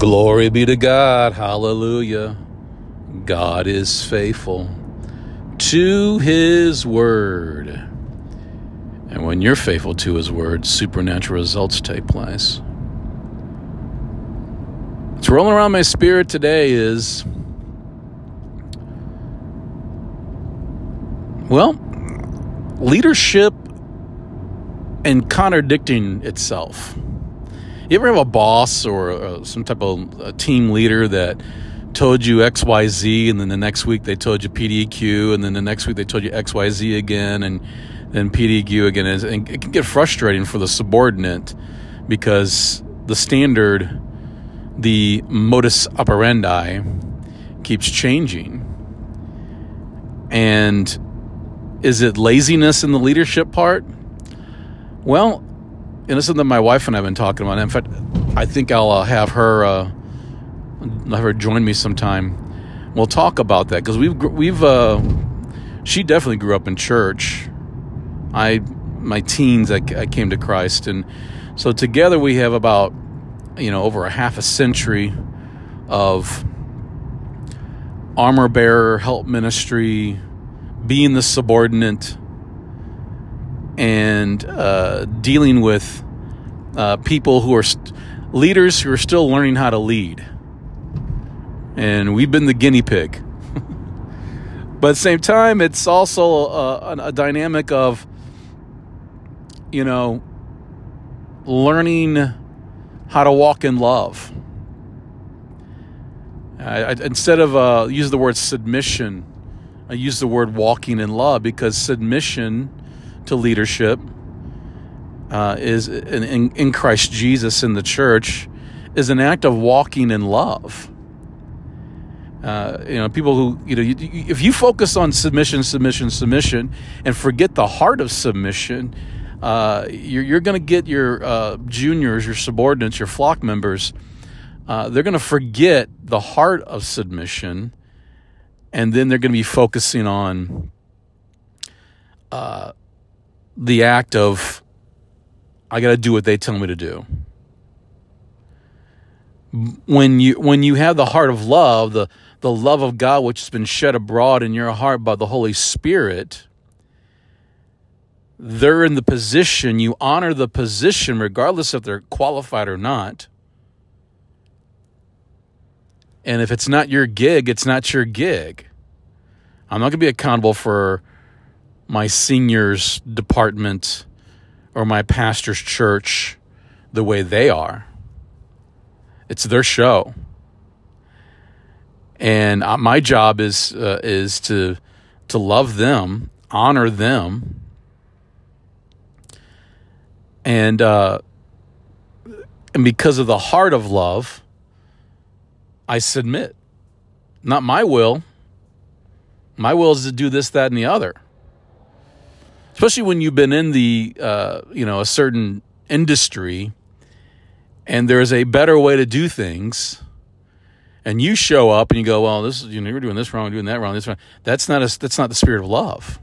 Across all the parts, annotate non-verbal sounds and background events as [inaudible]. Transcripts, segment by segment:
Glory be to God. Hallelujah. God is faithful to his word. And when you're faithful to his word, supernatural results take place. What's rolling around my spirit today is well, leadership and contradicting itself. You ever have a boss or uh, some type of team leader that told you XYZ and then the next week they told you PDQ and then the next week they told you XYZ again and then PDQ again? And it can get frustrating for the subordinate because the standard, the modus operandi, keeps changing. And is it laziness in the leadership part? Well, and this is something my wife and I have been talking about. In fact, I think I'll uh, have her uh, have her join me sometime. We'll talk about that because we've we've uh, she definitely grew up in church. I my teens I, I came to Christ, and so together we have about you know over a half a century of armor bearer help ministry, being the subordinate and uh, dealing with uh, people who are st- leaders who are still learning how to lead. And we've been the guinea pig. [laughs] but at the same time, it's also a, a, a dynamic of, you know, learning how to walk in love. I, I, instead of uh, use the word submission, I use the word walking in love because submission to leadership uh, is in, in Christ Jesus in the church is an act of walking in love. Uh, you know, people who you know, you, you, if you focus on submission, submission, submission, and forget the heart of submission, uh, you're, you're going to get your uh, juniors, your subordinates, your flock members. Uh, they're going to forget the heart of submission, and then they're going to be focusing on uh, the act of I got to do what they tell me to do. When you when you have the heart of love, the the love of God which has been shed abroad in your heart by the Holy Spirit, they're in the position, you honor the position regardless if they're qualified or not. And if it's not your gig, it's not your gig. I'm not going to be accountable for my seniors department or my pastor's church the way they are. It's their show. And my job is uh, is to to love them, honor them, and uh, and because of the heart of love, I submit. Not my will. My will is to do this, that, and the other especially when you've been in the uh, you know a certain industry and there's a better way to do things and you show up and you go well this is you know you're doing this wrong doing that wrong this wrong. That's not a, that's not the spirit of love.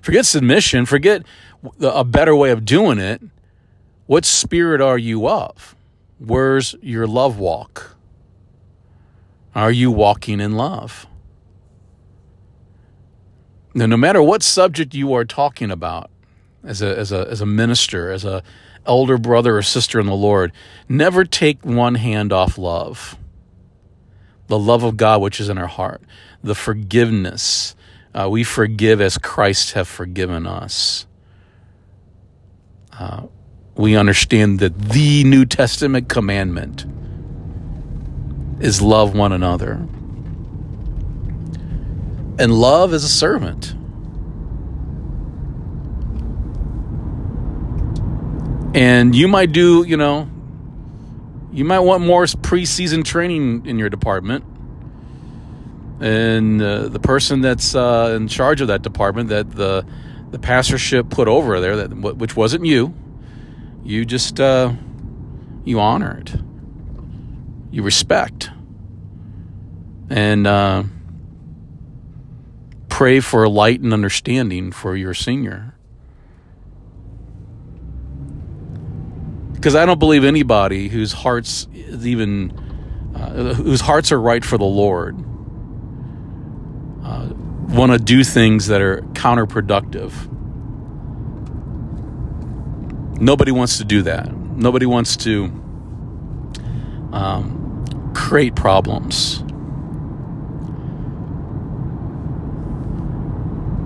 Forget submission. Forget a better way of doing it. What spirit are you of? Where's your love walk? Are you walking in love now, no matter what subject you are talking about, as a as a as a minister, as a elder brother or sister in the Lord, never take one hand off love. The love of God which is in our heart, the forgiveness. Uh, we forgive as Christ have forgiven us. Uh, we understand that the New Testament commandment is love one another. And love is a servant. And you might do, you know, you might want more preseason training in your department. And uh, the person that's uh, in charge of that department, that the the pastorship put over there, that which wasn't you, you just uh, you honor it, you respect, and uh, pray for light and understanding for your senior. Because I don't believe anybody whose hearts even uh, whose hearts are right for the Lord, uh, want to do things that are counterproductive. Nobody wants to do that. Nobody wants to um, create problems.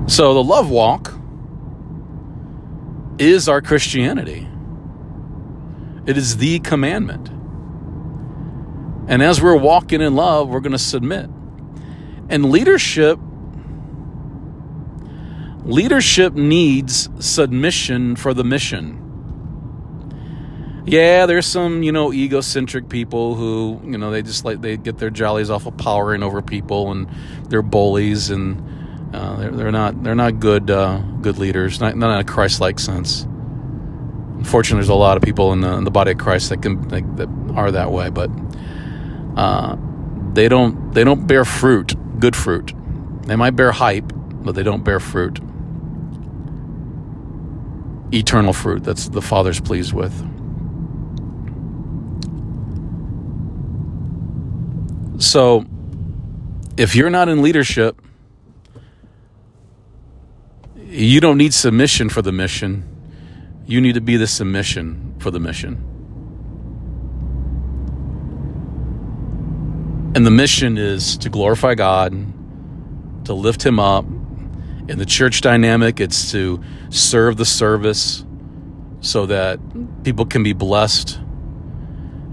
So the love walk is our Christianity. It is the commandment. And as we're walking in love, we're going to submit. And leadership leadership needs submission for the mission. Yeah, there's some, you know, egocentric people who, you know, they just like they get their jollies off of powering over people and they're bullies and uh, they're, they're not they're not good uh, good leaders, not, not in a Christ-like sense. Unfortunately, there's a lot of people in the, in the body of Christ that can that, that are that way, but uh, they don't they don't bear fruit, good fruit. They might bear hype, but they don't bear fruit. Eternal fruit that's the Father's pleased with. So, if you're not in leadership, you don't need submission for the mission. You need to be the submission for the mission. And the mission is to glorify God, to lift Him up. In the church dynamic, it's to serve the service so that people can be blessed,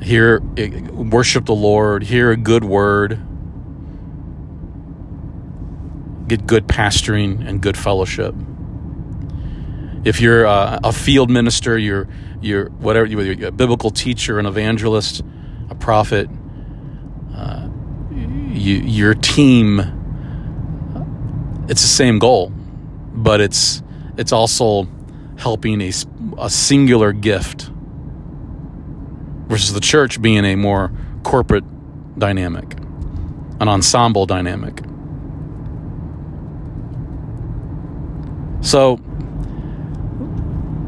hear, worship the Lord, hear a good word, get good pastoring and good fellowship. If you're uh, a field minister, you're you're whatever you're a biblical teacher, an evangelist, a prophet, uh, you, your team. It's the same goal, but it's it's also helping a, a singular gift versus the church being a more corporate dynamic, an ensemble dynamic. So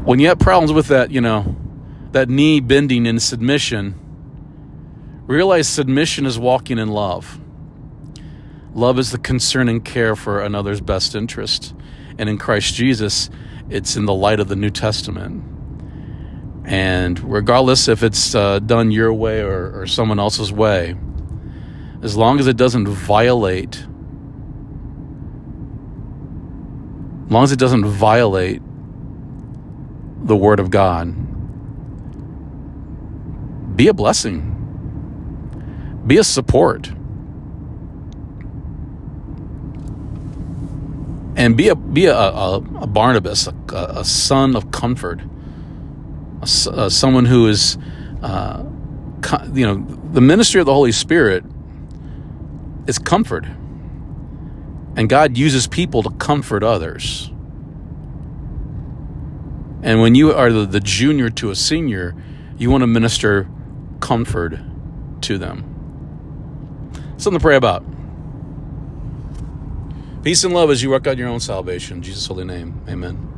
when you have problems with that, you know, that knee bending in submission, realize submission is walking in love. Love is the concern and care for another's best interest. And in Christ Jesus, it's in the light of the New Testament. And regardless if it's uh, done your way or, or someone else's way, as long as it doesn't violate, as long as it doesn't violate the Word of God. Be a blessing, be a support, and be a be a, a, a Barnabas, a, a, son of comfort, someone who is, uh, you know, the ministry of the Holy Spirit is comfort, and God uses people to comfort others. And when you are the, junior to a senior, you want to minister comfort to them. Something to pray about. Peace and love as you work out your own salvation. In Jesus' holy name. Amen.